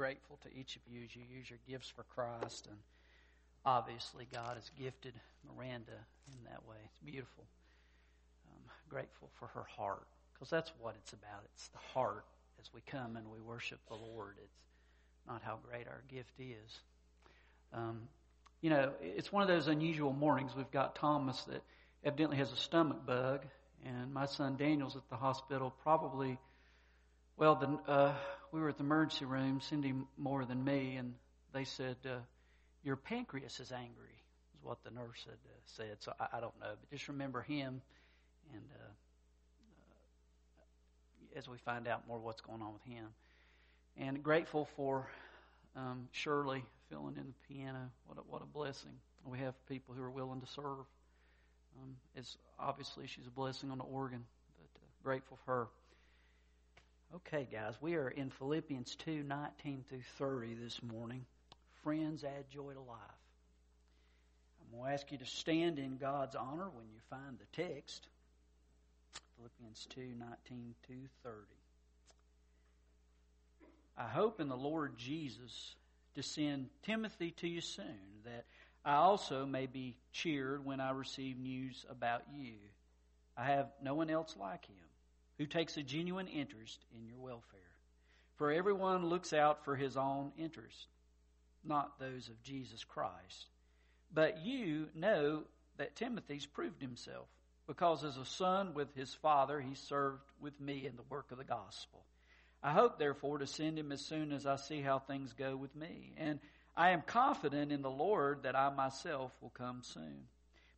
grateful to each of you as you use your gifts for Christ. And obviously, God has gifted Miranda in that way. It's beautiful. I'm grateful for her heart because that's what it's about. It's the heart as we come and we worship the Lord. It's not how great our gift is. Um, you know, it's one of those unusual mornings. We've got Thomas that evidently has a stomach bug, and my son Daniel's at the hospital. Probably, well, the, uh, we were at the emergency room, Cindy more than me, and they said, uh, Your pancreas is angry, is what the nurse had uh, said. So I, I, don't know, but just remember him, and uh, uh, as we find out more what's going on with him. And grateful for um, Shirley filling in the piano. What a, what a blessing. We have people who are willing to serve. Um, it's obviously she's a blessing on the organ, but uh, grateful for her. Okay, guys, we are in Philippians 2 19 through 30 this morning. Friends, add joy to life. I'm going to ask you to stand in God's honor when you find the text. Philippians 2 19 to 30. I hope in the Lord Jesus to send Timothy to you soon, that I also may be cheered when I receive news about you. I have no one else like him who takes a genuine interest in your welfare. For everyone looks out for his own interest, not those of Jesus Christ. But you know that Timothy's proved himself, because as a son with his father, he served with me in the work of the gospel. I hope, therefore, to send him as soon as I see how things go with me. And I am confident in the Lord that I myself will come soon.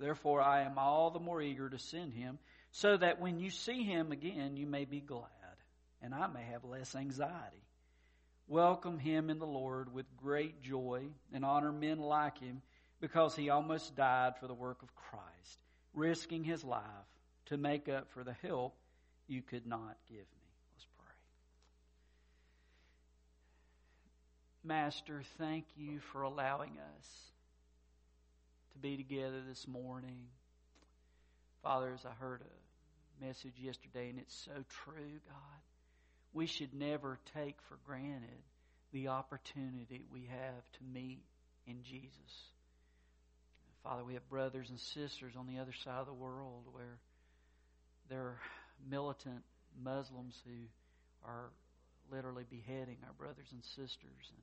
Therefore, I am all the more eager to send him, so that when you see him again, you may be glad, and I may have less anxiety. Welcome him in the Lord with great joy, and honor men like him, because he almost died for the work of Christ, risking his life to make up for the help you could not give me. Let's pray. Master, thank you for allowing us to be together this morning. Father, as I heard a message yesterday, and it's so true, God, we should never take for granted the opportunity we have to meet in Jesus. Father, we have brothers and sisters on the other side of the world where there are militant Muslims who are literally beheading our brothers and sisters and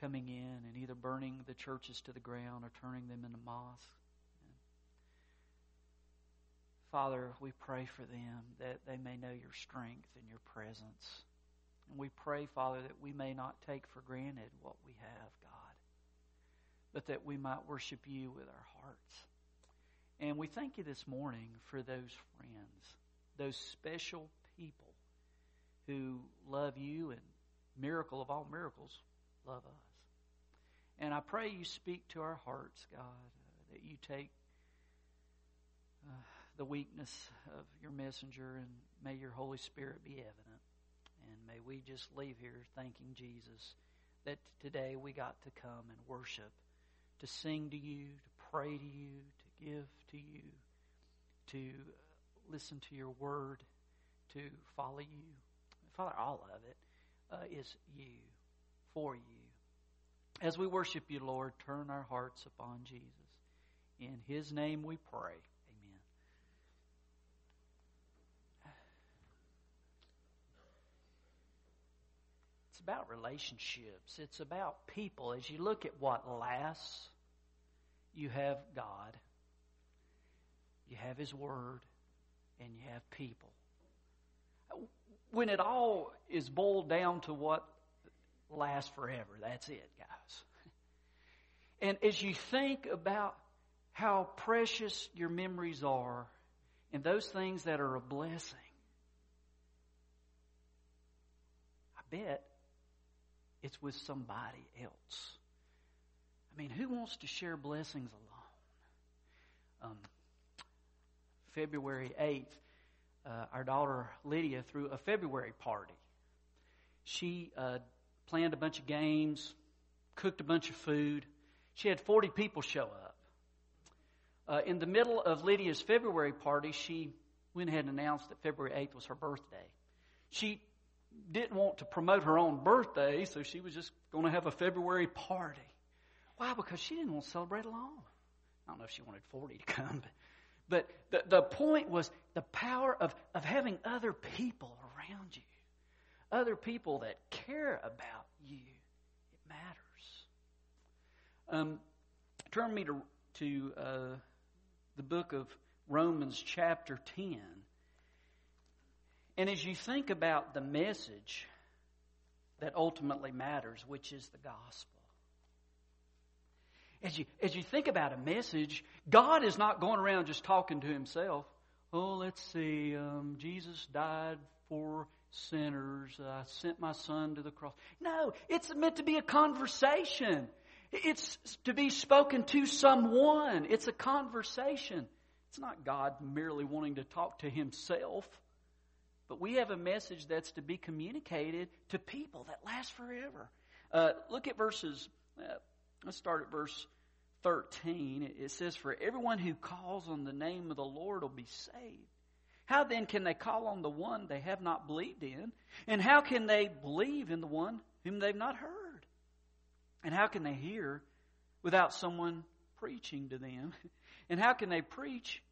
coming in and either burning the churches to the ground or turning them into mosques. Father, we pray for them that they may know your strength and your presence. And we pray, Father, that we may not take for granted what we have, God, but that we might worship you with our hearts. And we thank you this morning for those friends, those special people who love you and miracle of all miracles, love us. And I pray you speak to our hearts, God, uh, that you take uh, the weakness of your messenger and may your Holy Spirit be evident. And may we just leave here thanking Jesus that today we got to come and worship, to sing to you, to pray to you, to give to you, to listen to your word, to follow you. Father, all of it uh, is you, for you. As we worship you, Lord, turn our hearts upon Jesus. In his name we pray. Amen. It's about relationships, it's about people. As you look at what lasts, you have God, you have his word, and you have people. When it all is boiled down to what lasts forever, that's it, guys. And as you think about how precious your memories are and those things that are a blessing, I bet it's with somebody else. I I mean, who wants to share blessings alone? Um, February 8th, uh, our daughter Lydia threw a February party. She uh, planned a bunch of games, cooked a bunch of food. She had 40 people show up. Uh, in the middle of Lydia's February party, she went ahead and announced that February 8th was her birthday. She didn't want to promote her own birthday, so she was just going to have a February party. Why? Because she didn't want to celebrate alone. I don't know if she wanted 40 to come, but, but the, the point was the power of, of having other people around you, other people that care about you. It matters. Um, turn me to, to uh, the book of Romans, chapter 10. And as you think about the message that ultimately matters, which is the gospel, as you, as you think about a message, God is not going around just talking to himself. Oh, let's see, um, Jesus died for sinners. I sent my son to the cross. No, it's meant to be a conversation. It's to be spoken to someone. It's a conversation. It's not God merely wanting to talk to himself. But we have a message that's to be communicated to people that lasts forever. Uh, look at verses uh, Let's start at verse 13. It says, For everyone who calls on the name of the Lord will be saved. How then can they call on the one they have not believed in? And how can they believe in the one whom they've not heard? And how can they hear without someone preaching to them? And how can they preach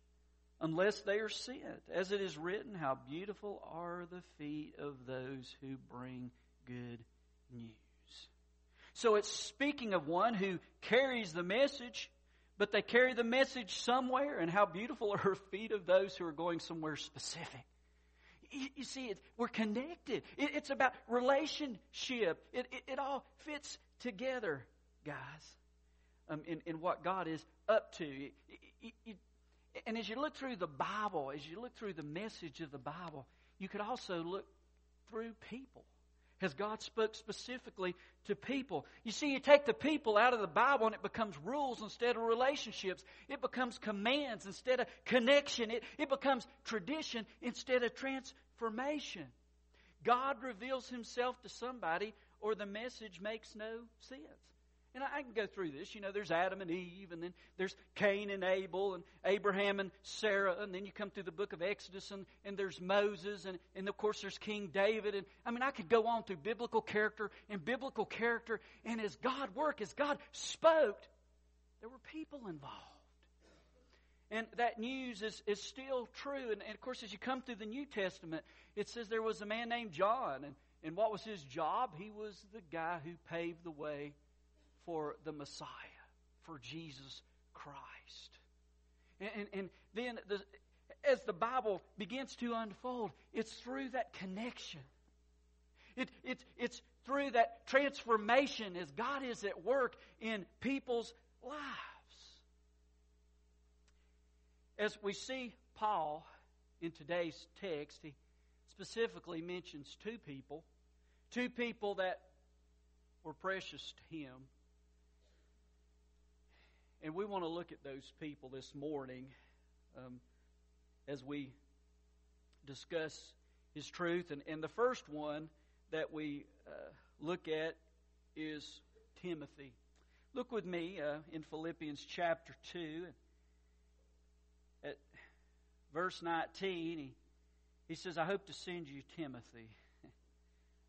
unless they are sent? As it is written, How beautiful are the feet of those who bring good news. So it's speaking of one who carries the message, but they carry the message somewhere, and how beautiful are her feet of those who are going somewhere specific. You, see, we're connected. it's about relationship. It, it, it, all fits together, guys, um, in, in what God is up to. and as you look through the Bible, as you look through the message of the Bible, you could also look through people has God spoke specifically to people. You see, you take the people out of the Bible and it becomes rules instead of relationships. It becomes commands instead of connection. It, it becomes tradition instead of transformation. God reveals himself to somebody or the message makes no sense. And I can go through this. You know, there's Adam and Eve, and then there's Cain and Abel, and Abraham and Sarah, and then you come through the book of Exodus, and, and there's Moses, and, and of course there's King David. And I mean, I could go on through biblical character and biblical character, and as God worked, as God spoke, there were people involved. And that news is, is still true. And, and of course, as you come through the New Testament, it says there was a man named John, and, and what was his job? He was the guy who paved the way for the Messiah, for Jesus Christ. And, and, and then the, as the Bible begins to unfold, it's through that connection. It, it, it's through that transformation as God is at work in people's lives. As we see Paul in today's text, he specifically mentions two people, two people that were precious to him. And we want to look at those people this morning um, as we discuss His truth. And, and the first one that we uh, look at is Timothy. Look with me uh, in Philippians chapter 2 at verse 19. He, he says, I hope to send you Timothy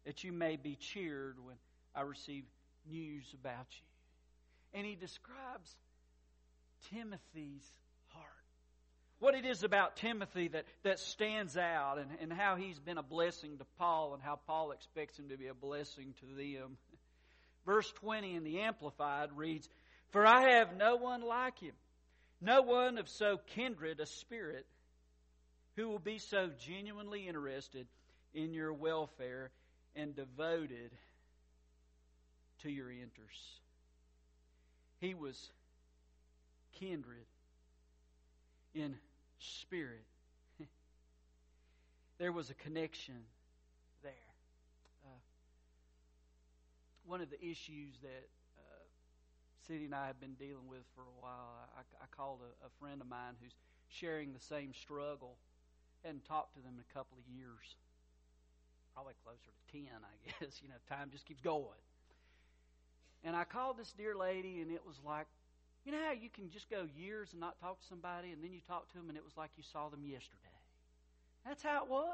that you may be cheered when I receive news about you. And he describes Timothy's heart. What it is about Timothy that, that stands out and, and how he's been a blessing to Paul and how Paul expects him to be a blessing to them. Verse 20 in the Amplified reads, For I have no one like him, no one of so kindred a spirit who will be so genuinely interested in your welfare and devoted to your interests. He was kindred in spirit. there was a connection there. Uh, one of the issues that uh, Cindy and I have been dealing with for a while. I, I called a, a friend of mine who's sharing the same struggle. Hadn't talked to them in a couple of years. Probably closer to 10, I guess. You know, time just keeps going. And I called this dear lady, and it was like, you know how you can just go years and not talk to somebody, and then you talk to them, and it was like you saw them yesterday? That's how it was.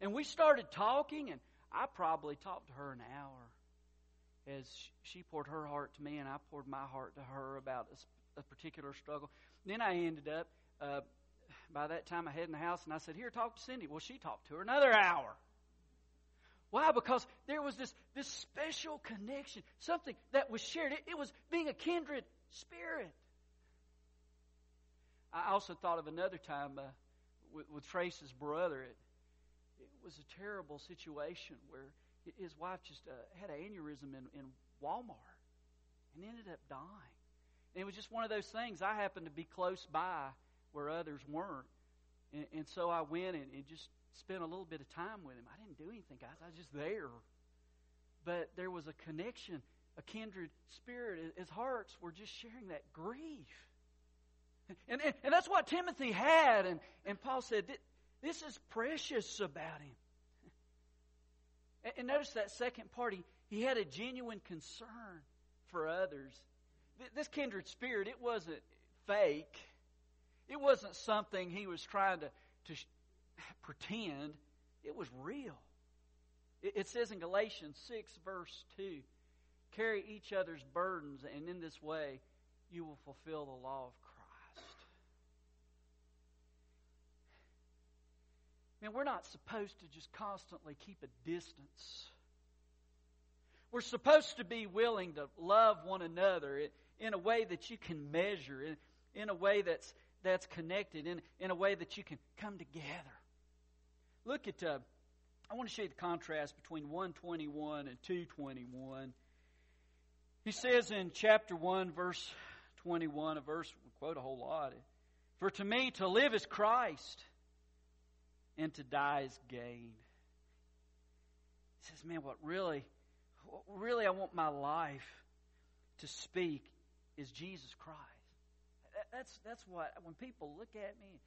And we started talking, and I probably talked to her an hour as she poured her heart to me, and I poured my heart to her about a, a particular struggle. Then I ended up, uh, by that time, I had in the house, and I said, Here, talk to Cindy. Well, she talked to her another hour. Why? Because there was this, this special connection, something that was shared. It, it was being a kindred spirit. I also thought of another time uh, with, with Trace's brother. It, it was a terrible situation where his wife just uh, had an aneurysm in, in Walmart and ended up dying. And it was just one of those things. I happened to be close by where others weren't. And, and so I went and, and just spent a little bit of time with him. I didn't do anything, guys. I was just there. But there was a connection, a kindred spirit. His hearts were just sharing that grief. And, and, and that's what Timothy had. And, and Paul said, This is precious about him. And notice that second part, he, he had a genuine concern for others. This kindred spirit, it wasn't fake. It wasn't something he was trying to, to pretend. It was real. It, it says in Galatians 6, verse 2 carry each other's burdens, and in this way you will fulfill the law of Christ. Man, we're not supposed to just constantly keep a distance. We're supposed to be willing to love one another in a way that you can measure, in, a way that's, that's connected, in, in a way that you can come together. Look at, uh, I want to show you the contrast between 121 and 221. He says in chapter 1, verse 21, a verse we quote a whole lot. For to me, to live is Christ and to die is gain. He says, man, what really, what really I want my life to speak is Jesus Christ. That's, that's what, when people look at me,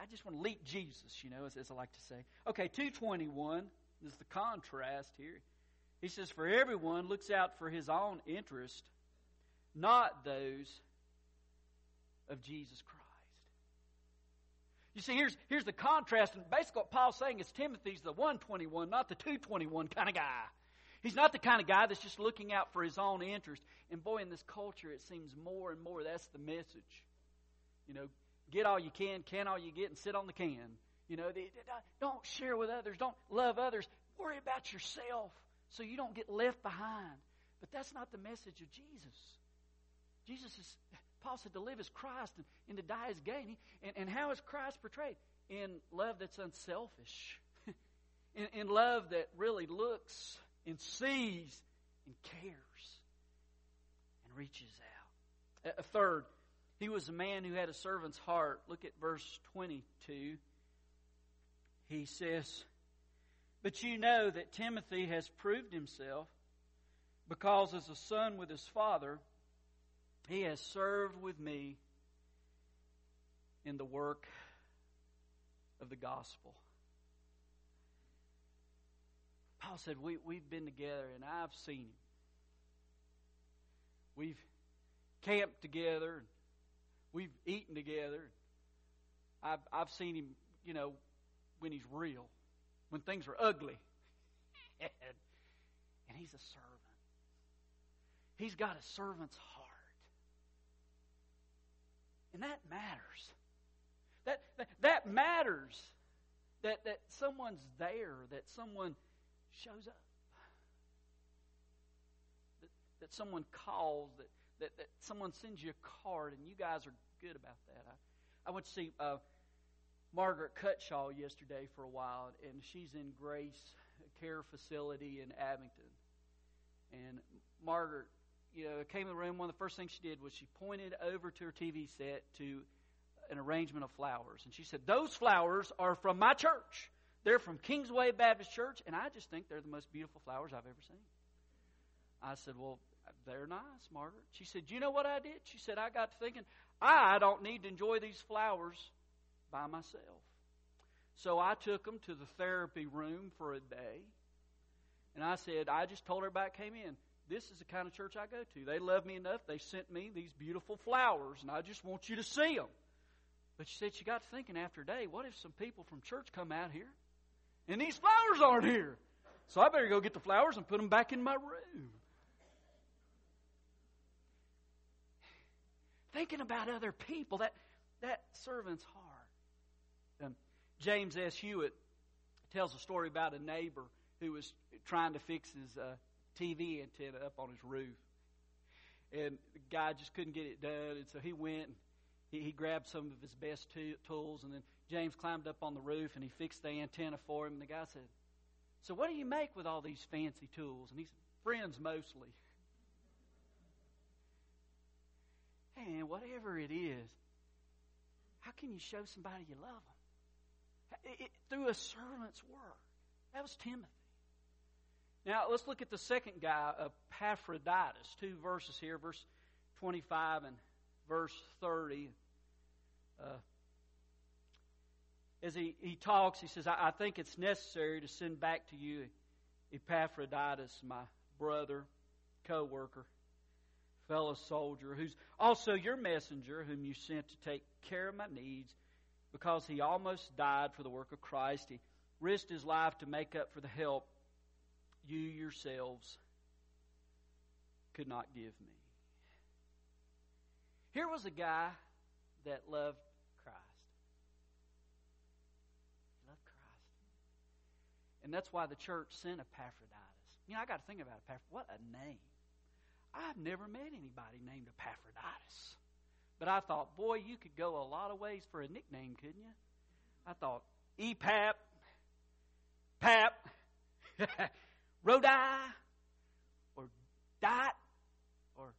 I just want to leap Jesus, you know, as, as I like to say. Okay, 221 is the contrast here. He says, For everyone looks out for his own interest, not those of Jesus Christ. You see, here's, here's the contrast. And basically, what Paul's saying is Timothy's the 121, not the 221 kind of guy. He's not the kind of guy that's just looking out for his own interest. And boy, in this culture, it seems more and more that's the message. You know, get all you can, can all you get, and sit on the can. You know, don't share with others, don't love others. Worry about yourself so you don't get left behind. But that's not the message of Jesus. Jesus is Paul said to live is Christ and, and to die is gain. And, and how is Christ portrayed? In love that's unselfish, in, in love that really looks and sees and cares and reaches out. A third, he was a man who had a servant's heart. Look at verse 22. He says, But you know that Timothy has proved himself because as a son with his father, he has served with me in the work of the gospel. Paul said, we, We've been together and I've seen him. We've camped together. We've eaten together. I've, I've seen him, you know, when he's real, when things are ugly. and, he's a servant. He's got a servant's heart. And that matters. That, that, that matters. That, that someone's there, that someone shows up. That, that someone calls, that, that, that someone sends you a card, and you guys are good about that. I, I went to see uh, Margaret Cutshaw yesterday for a while, and she's in Grace Care Facility in Abingdon. And Margaret you know, came in the room, one of the first things she did was she pointed over to her TV set to an arrangement of flowers. And she said, Those flowers are from my church. They're from Kingsway Baptist Church, and I just think they're the most beautiful flowers I've ever seen. I said, Well, they're nice, Margaret. She said, You know what I did? She said, I got to thinking, I don't need to enjoy these flowers by myself. So I took them to the therapy room for a day. And I said, I just told everybody that came in, this is the kind of church I go to. They love me enough. They sent me these beautiful flowers, and I just want you to see them. But she said she got thinking after a day, what if some people from church come out here and these flowers aren't here? So I better go get the flowers and put them back in my room. Thinking about other people, that, that servant's heart. James S. Hewitt tells a story about a neighbor who was trying to fix his uh, TV antenna up on his roof. And the guy just couldn't get it done, and so he went and he, he grabbed some of his best t- tools, and then James climbed up on the roof and he fixed the antenna for him. And the guy said, So, what do you make with all these fancy tools? And he said, Friends mostly. And whatever it is, how can you show somebody you love them? It, through a servant's work. That was Timothy. Now, let's look at the second guy, Epaphroditus. Two verses here, verse 25 and verse 30. Uh, as he, he talks, he says, I, I think it's necessary to send back to you Epaphroditus, my brother, co worker, fellow soldier, who's also your messenger, whom you sent to take care of my needs, because he almost died for the work of Christ. He risked his life to make up for the help you yourselves could not give me. Here was a guy that loved Christ. He loved Christ. And that's why the church sent Epaphroditus. You know, I got to think about Epaphroditus. What a name. I've never met anybody named Epaphroditus. But I thought, boy, you could go a lot of ways for a nickname, couldn't you? I thought, EPAP, PAP, Rodi, or Dot, or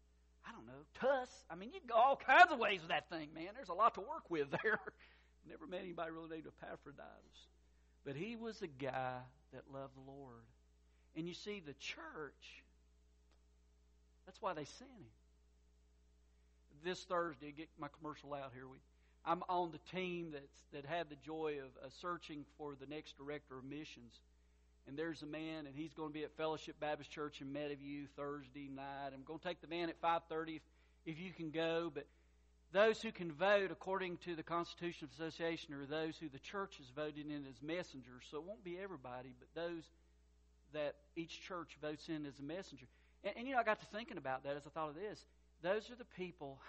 I don't know, Tuss. I mean, you go all kinds of ways with that thing, man. There's a lot to work with there. Never met anybody really named Epaphroditus. But he was a guy that loved the Lord. And you see, the church, that's why they sent him. This Thursday, get my commercial out here. We, I'm on the team that's, that had the joy of uh, searching for the next director of missions and there's a man, and he's going to be at Fellowship Baptist Church in Meadowview Thursday night. I'm going to take the van at 5:30 if, if you can go. But those who can vote according to the Constitution of Association are those who the church has voted in as messengers. So it won't be everybody, but those that each church votes in as a messenger. And, and you know, I got to thinking about that as I thought of this. Those are the people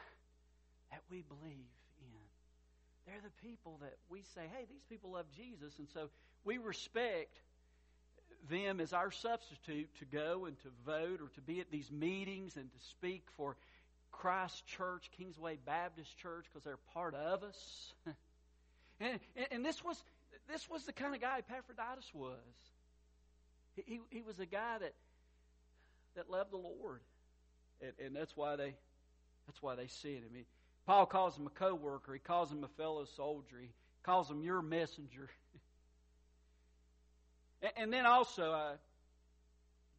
that we believe in. They're the people that we say, hey, these people love Jesus, and so we respect them as our substitute to go and to vote or to be at these meetings and to speak for Christ Church, Kingsway Baptist Church, because they're part of us. and, and, and, this was this was the kind of guy Epaphroditus was. He, he, he was a guy that that loved the Lord, and, and that's why they that's why they sent him. mean, Paul calls him a co-worker. He calls him a fellow soldier. He calls him your messenger. And, and then also, I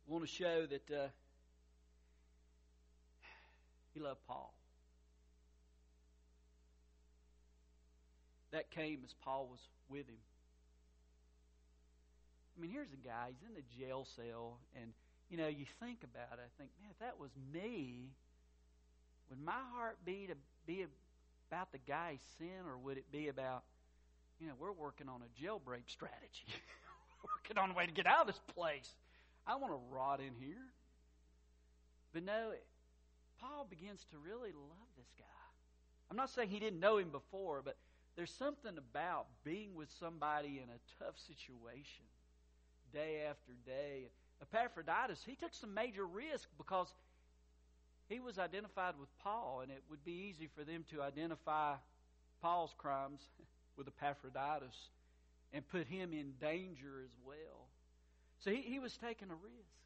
want to show that uh, he loved Paul. That came as Paul was with him. I mean, here's a guy, he's in the jail cell, and, you know, you think about it, I think, man, if that was me, would my heart be to be about the guy's sin, or would it be about, you know, we're working on a jailbreak strategy? working on a way to get out of this place. I want to rot in here. But no, Paul begins to really love this guy. I'm not saying he didn't know him before, but there's something about being with somebody in a tough situation day after day. Epaphroditus, he took some major risk because he was identified with Paul, and it would be easy for them to identify Paul's crimes with Epaphroditus and put him in danger as well. So he, he was taking a risk.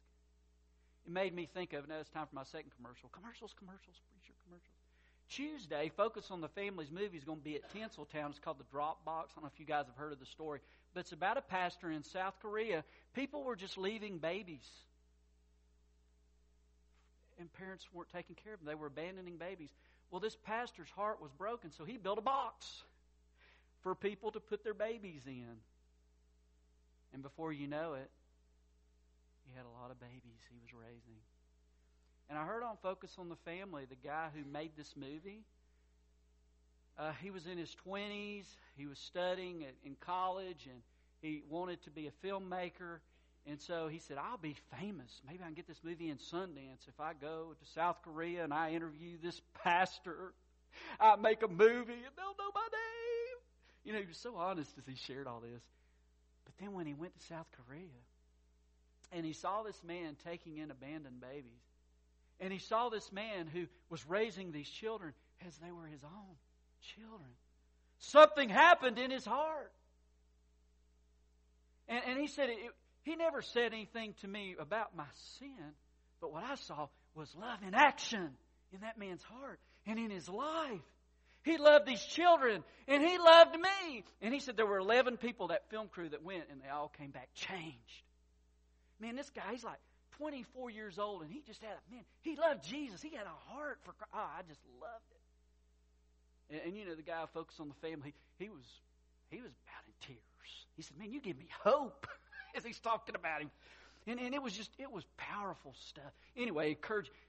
It made me think of, now it's time for my second commercial. Commercials, commercials, preacher. Tuesday, Focus on the Family's movie is going to be at Tinseltown. It's called The Drop Box. I don't know if you guys have heard of the story, but it's about a pastor in South Korea. People were just leaving babies and parents weren't taking care of them. They were abandoning babies. Well, this pastor's heart was broken, so he built a box for people to put their babies in. And before you know it, he had a lot of babies he was raising. And I heard on Focus on the Family, the guy who made this movie, uh, he was in his 20s. He was studying in college, and he wanted to be a filmmaker. And so he said, I'll be famous. Maybe I can get this movie in Sundance if I go to South Korea and I interview this pastor. I make a movie and they'll know my name. You know, he was so honest as he shared all this. But then when he went to South Korea and he saw this man taking in abandoned babies, and he saw this man who was raising these children as they were his own children, something happened in his heart. And, and he said, it, he never said anything to me about my sin, but what I saw was love in action in that man's heart and in his life. He loved these children and he loved me. And he said there were 11 people, that film crew, that went and they all came back changed. Man, this guy, he's like 24 years old and he just had a, man, he loved Jesus. He had a heart for, oh, I just loved it. And, and you know, the guy Focus on the Family, he, was, he was about in tears. He said, man, you give me hope as he's talking about him. And, and it was just, it was powerful stuff. Anyway,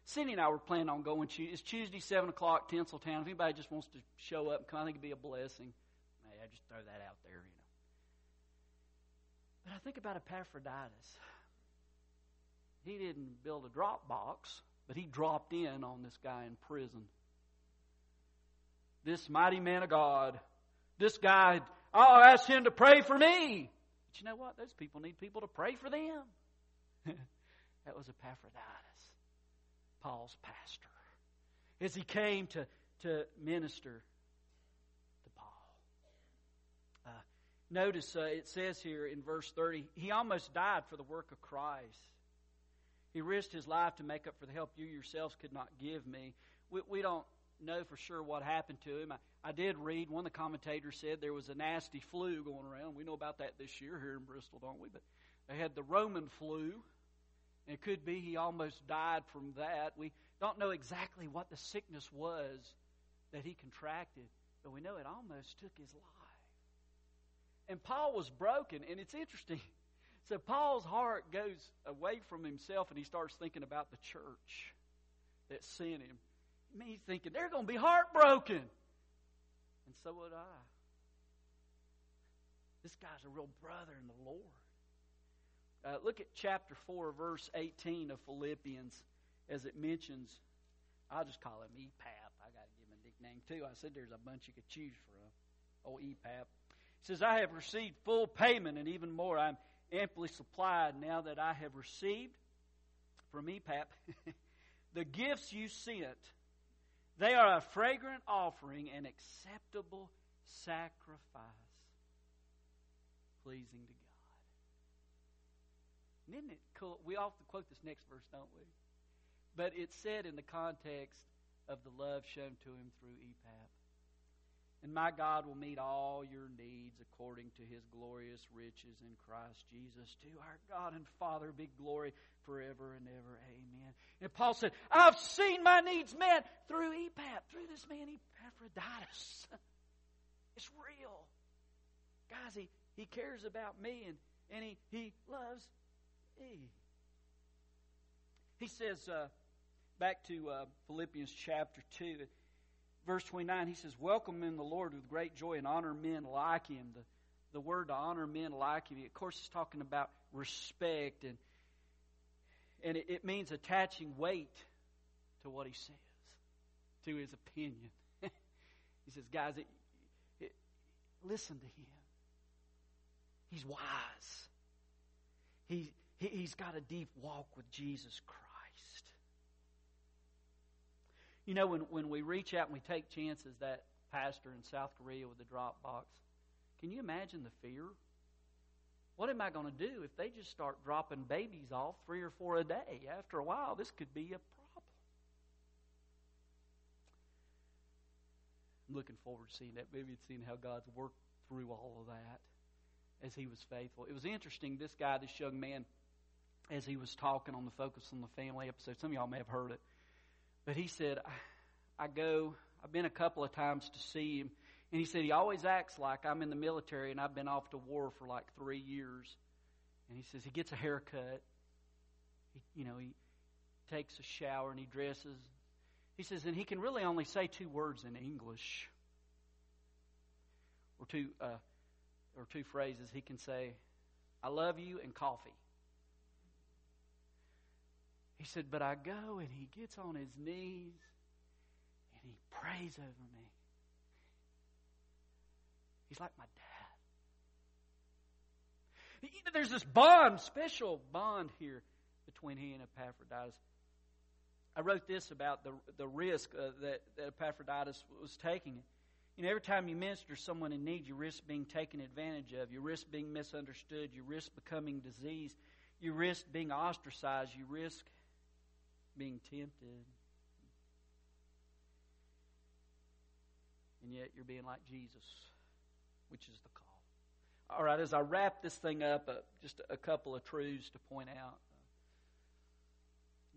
Cindy and I were planning on going. It's Tuesday, 7 o'clock, Tinseltown. If anybody just wants to show up and come, I think it'd be a blessing. Hey, I just throw that out there, you know. But I think about Epaphroditus. He didn't build a drop box, but he dropped in on this guy in prison. This mighty man of God. This guy, I'll ask him to pray for me. But you know what? Those people need people to pray for them. that was Epaphroditus, Paul's pastor, as he came to, to minister to Paul. Uh, notice uh, it says here in verse 30 he almost died for the work of Christ. He risked his life to make up for the help you yourselves could not give me. We, we don't know for sure what happened to him. I, I, did read, one of the commentators said there was a nasty flu going around. We know about that this year here in Bristol, don't we? But they had the Roman flu. And it could be he almost died from that. We don't know exactly what the sickness was that he contracted, but we know it almost took his life. And Paul was broken, and it's interesting. So Paul's heart goes away from himself and he starts thinking about the church that sent him. Me thinking, they're going to be heartbroken. And so would I. This guy's a real brother in the Lord. Uh, look at chapter 4, verse 18 of Philippians as it mentions, I'll just call him EPAP. I got to give him a nickname too. I said there's a bunch you could choose from. Oh, EPAP. He says, I have received full payment and even more. I'm amply supplied now that I have received from EPAP the gifts you sent. They are a fragrant offering and acceptable sacrifice, pleasing to God. And isn't it cool? We often quote this next verse, don't we? But it's said in the context of the love shown to him through EPAP. And my God will meet all your needs according to his glorious riches in Christ Jesus. To our God and Father be glory forever and ever. Amen. And Paul said, I've seen my needs met through EPAP, through this man Epaphroditus. it's real. Guys, he, he cares about me and, and he, he loves me. He says, uh, back to uh, Philippians chapter 2, verse 29, he says, Welcome in the Lord with great joy and honor men like him. The, the word to honor men like him, of course, is talking about respect, and, and it, it means attaching weight to what he says, to his opinion. he says, Guys, it, it, listen to him. He's wise. He, he, he's got a deep walk with Jesus Christ. You know, when, when we reach out and we take chances, that pastor in South Korea with the drop box, can you imagine the fear? What am I going to do if they just start dropping babies off three or four a day? After a while, this could be a problem. I'm looking forward to seeing that and seeing how God's worked through all of that as he was faithful. It was interesting, this guy, this young man, as he was talking on the Focus on the Family episode, some of y'all may have heard it But he said, I, I go, I've been a couple of times to see him. And he said, he always acts like I'm in the military and I've been off to war for like three years. And he says, he gets a haircut. He, you know, he takes a shower and he dresses. He says, and he can really only say two words in English or two, uh, or two phrases. He can say, I love you and coffee. He said, But I go and he gets on his knees and he prays over me. He's like my dad. There's this bond, special bond here between he and Epaphroditus. I wrote this about the, the risk uh, that, that Epaphroditus was taking. You know, every time you minister to someone in need, you risk being taken advantage of. You risk being misunderstood. You risk becoming diseased. You risk being ostracized. You risk being tempted. And yet you're being like Jesus, which is the call. All right, as I wrap this thing up, uh, just a couple of truths to point out.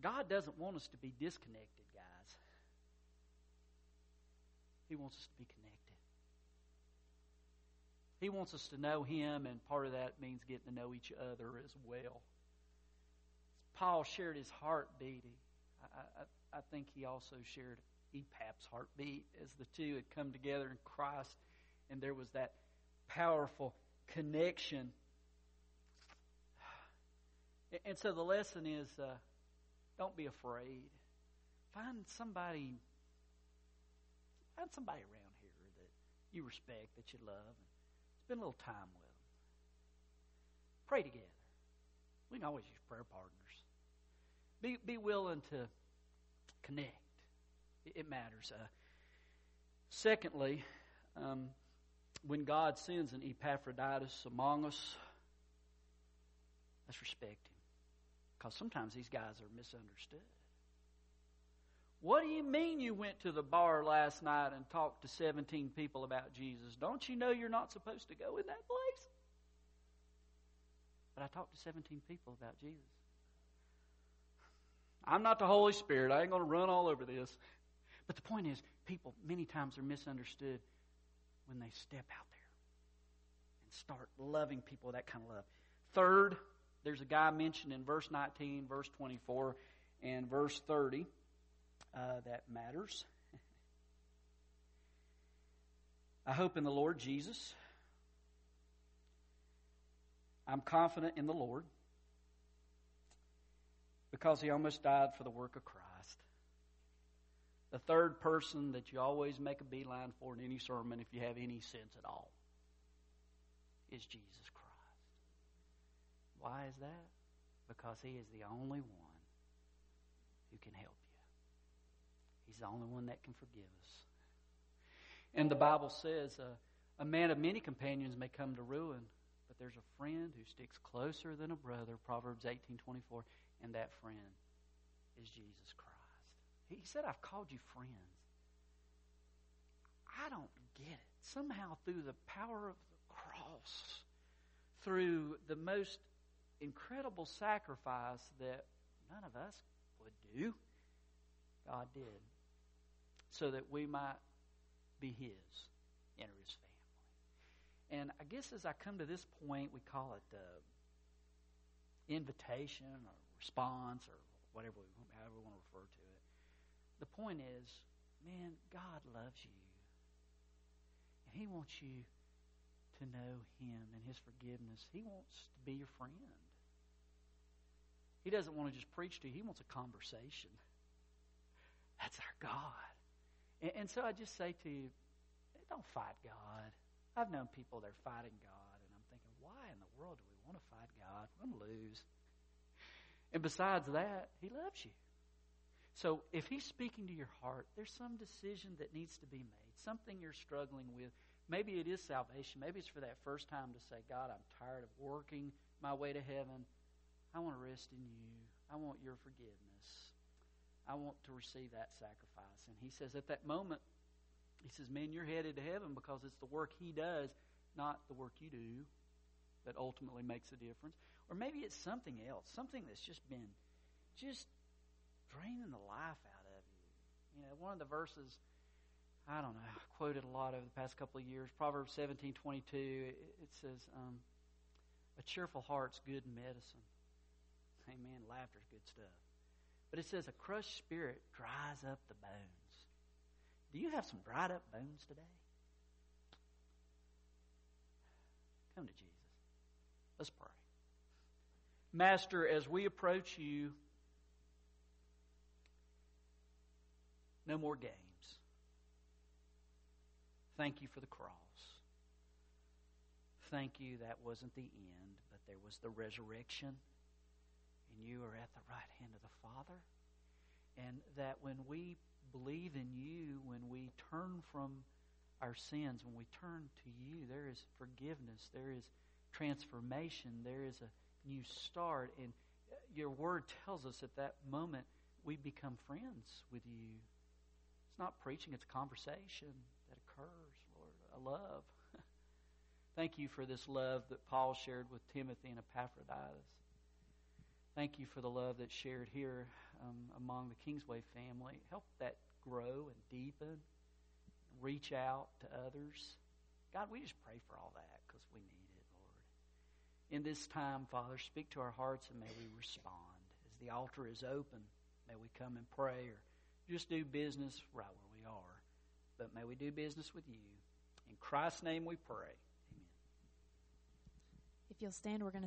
God doesn't want us to be disconnected, guys. He wants us to be connected. He wants us to know Him, and part of that means getting to know each other as well. Paul shared his heartbeat. I, I, think he also shared Epap's heartbeat as the two had come together in Christ, and there was that powerful connection. And so the lesson is uh, don't be afraid. Find somebody, find somebody around here that you respect, that you love, and spend a little time with them. Pray together. We can always use prayer partners. Be, be willing to connect. It, matters. Uh, secondly, um, when God sends an Epaphroditus among us, let's respect him. Because sometimes these guys are misunderstood. What do you mean you went to the bar last night and talked to 17 people about Jesus? Don't you know you're not supposed to go in that place? But I talked to 17 people about Jesus. I'm not the Holy Spirit. I ain't going to run all over this. But the point is, people many times are misunderstood when they step out there and start loving people that kind of love. Third, there's a guy mentioned in verse 19, verse 24, and verse 30 uh, that matters. I hope in the Lord Jesus. I'm confident in the Lord because he almost died for the work of Christ. The third person that you always make a beeline for in any sermon, if you have any sense at all, is Jesus Christ. Why is that? Because He is the only one who can help you. He's the only one that can forgive us. And the Bible says uh, a man of many companions may come to ruin, but there's a friend who sticks closer than a brother, Proverbs 18:24, and that friend is Jesus Christ. He said, I've called you friends. I don't get it. Somehow, through the power of the cross, through the most incredible sacrifice that none of us would do, God did, so that we might be His, enter His family. And I guess as I come to this point, we call it the invitation or response or whatever we, however we want to refer to it. The point is, man, God loves you. And He wants you to know Him and His forgiveness. He wants to be your friend. He doesn't want to just preach to you, He wants a conversation. That's our God. And, and so I just say to you, don't fight God. I've known people that are fighting God, and I'm thinking, why in the world do we want to fight God? We're going to lose. And besides that, He loves you. So if He's speaking to your heart, there's some decision that needs to be made, something you're struggling with. Maybe it is salvation. Maybe it's for that first time to say, God, I'm tired of working my way to heaven. I want to rest in you. I want your forgiveness. I want to receive that sacrifice. And he says, at that moment, he says, Man, you're headed to heaven because it's the work he does, not the work you do, that ultimately makes a difference. Or maybe it's something else, something that's just been just draining the life out of you. You know, one of the verses, I don't know, I quoted a lot over the past couple of years. Proverbs seventeen twenty two. It, it says, um, "A cheerful heart's good medicine." Amen. Laughter's good stuff. But it says, "A crushed spirit dries up the bones." Do you have some dried up bones today? Come to Jesus. Let's pray. Master, as we approach you, no more games. Thank you for the cross. Thank you that wasn't the end, but there was the resurrection, and you are at the right hand of the Father. And that when we believe in you, when we turn from our sins, when we turn to you, there is forgiveness, there is transformation, there is a new start. And your word tells us at that moment we become friends with you. It's not preaching, it's conversation that occurs, Lord, a love. Thank you for this love that Paul shared with Timothy and Epaphroditus. Thank you for the love that's shared here um, among the Kingsway family. Help that grow and deepen, reach out to others. God, we just pray for all that because we need it, Lord. In this time, Father, speak to our hearts and may we respond. As the altar is open, may we come and pray or just do business right where we are. But may we do business with you. In Christ's name we pray. Amen. If you'll stand, we're going to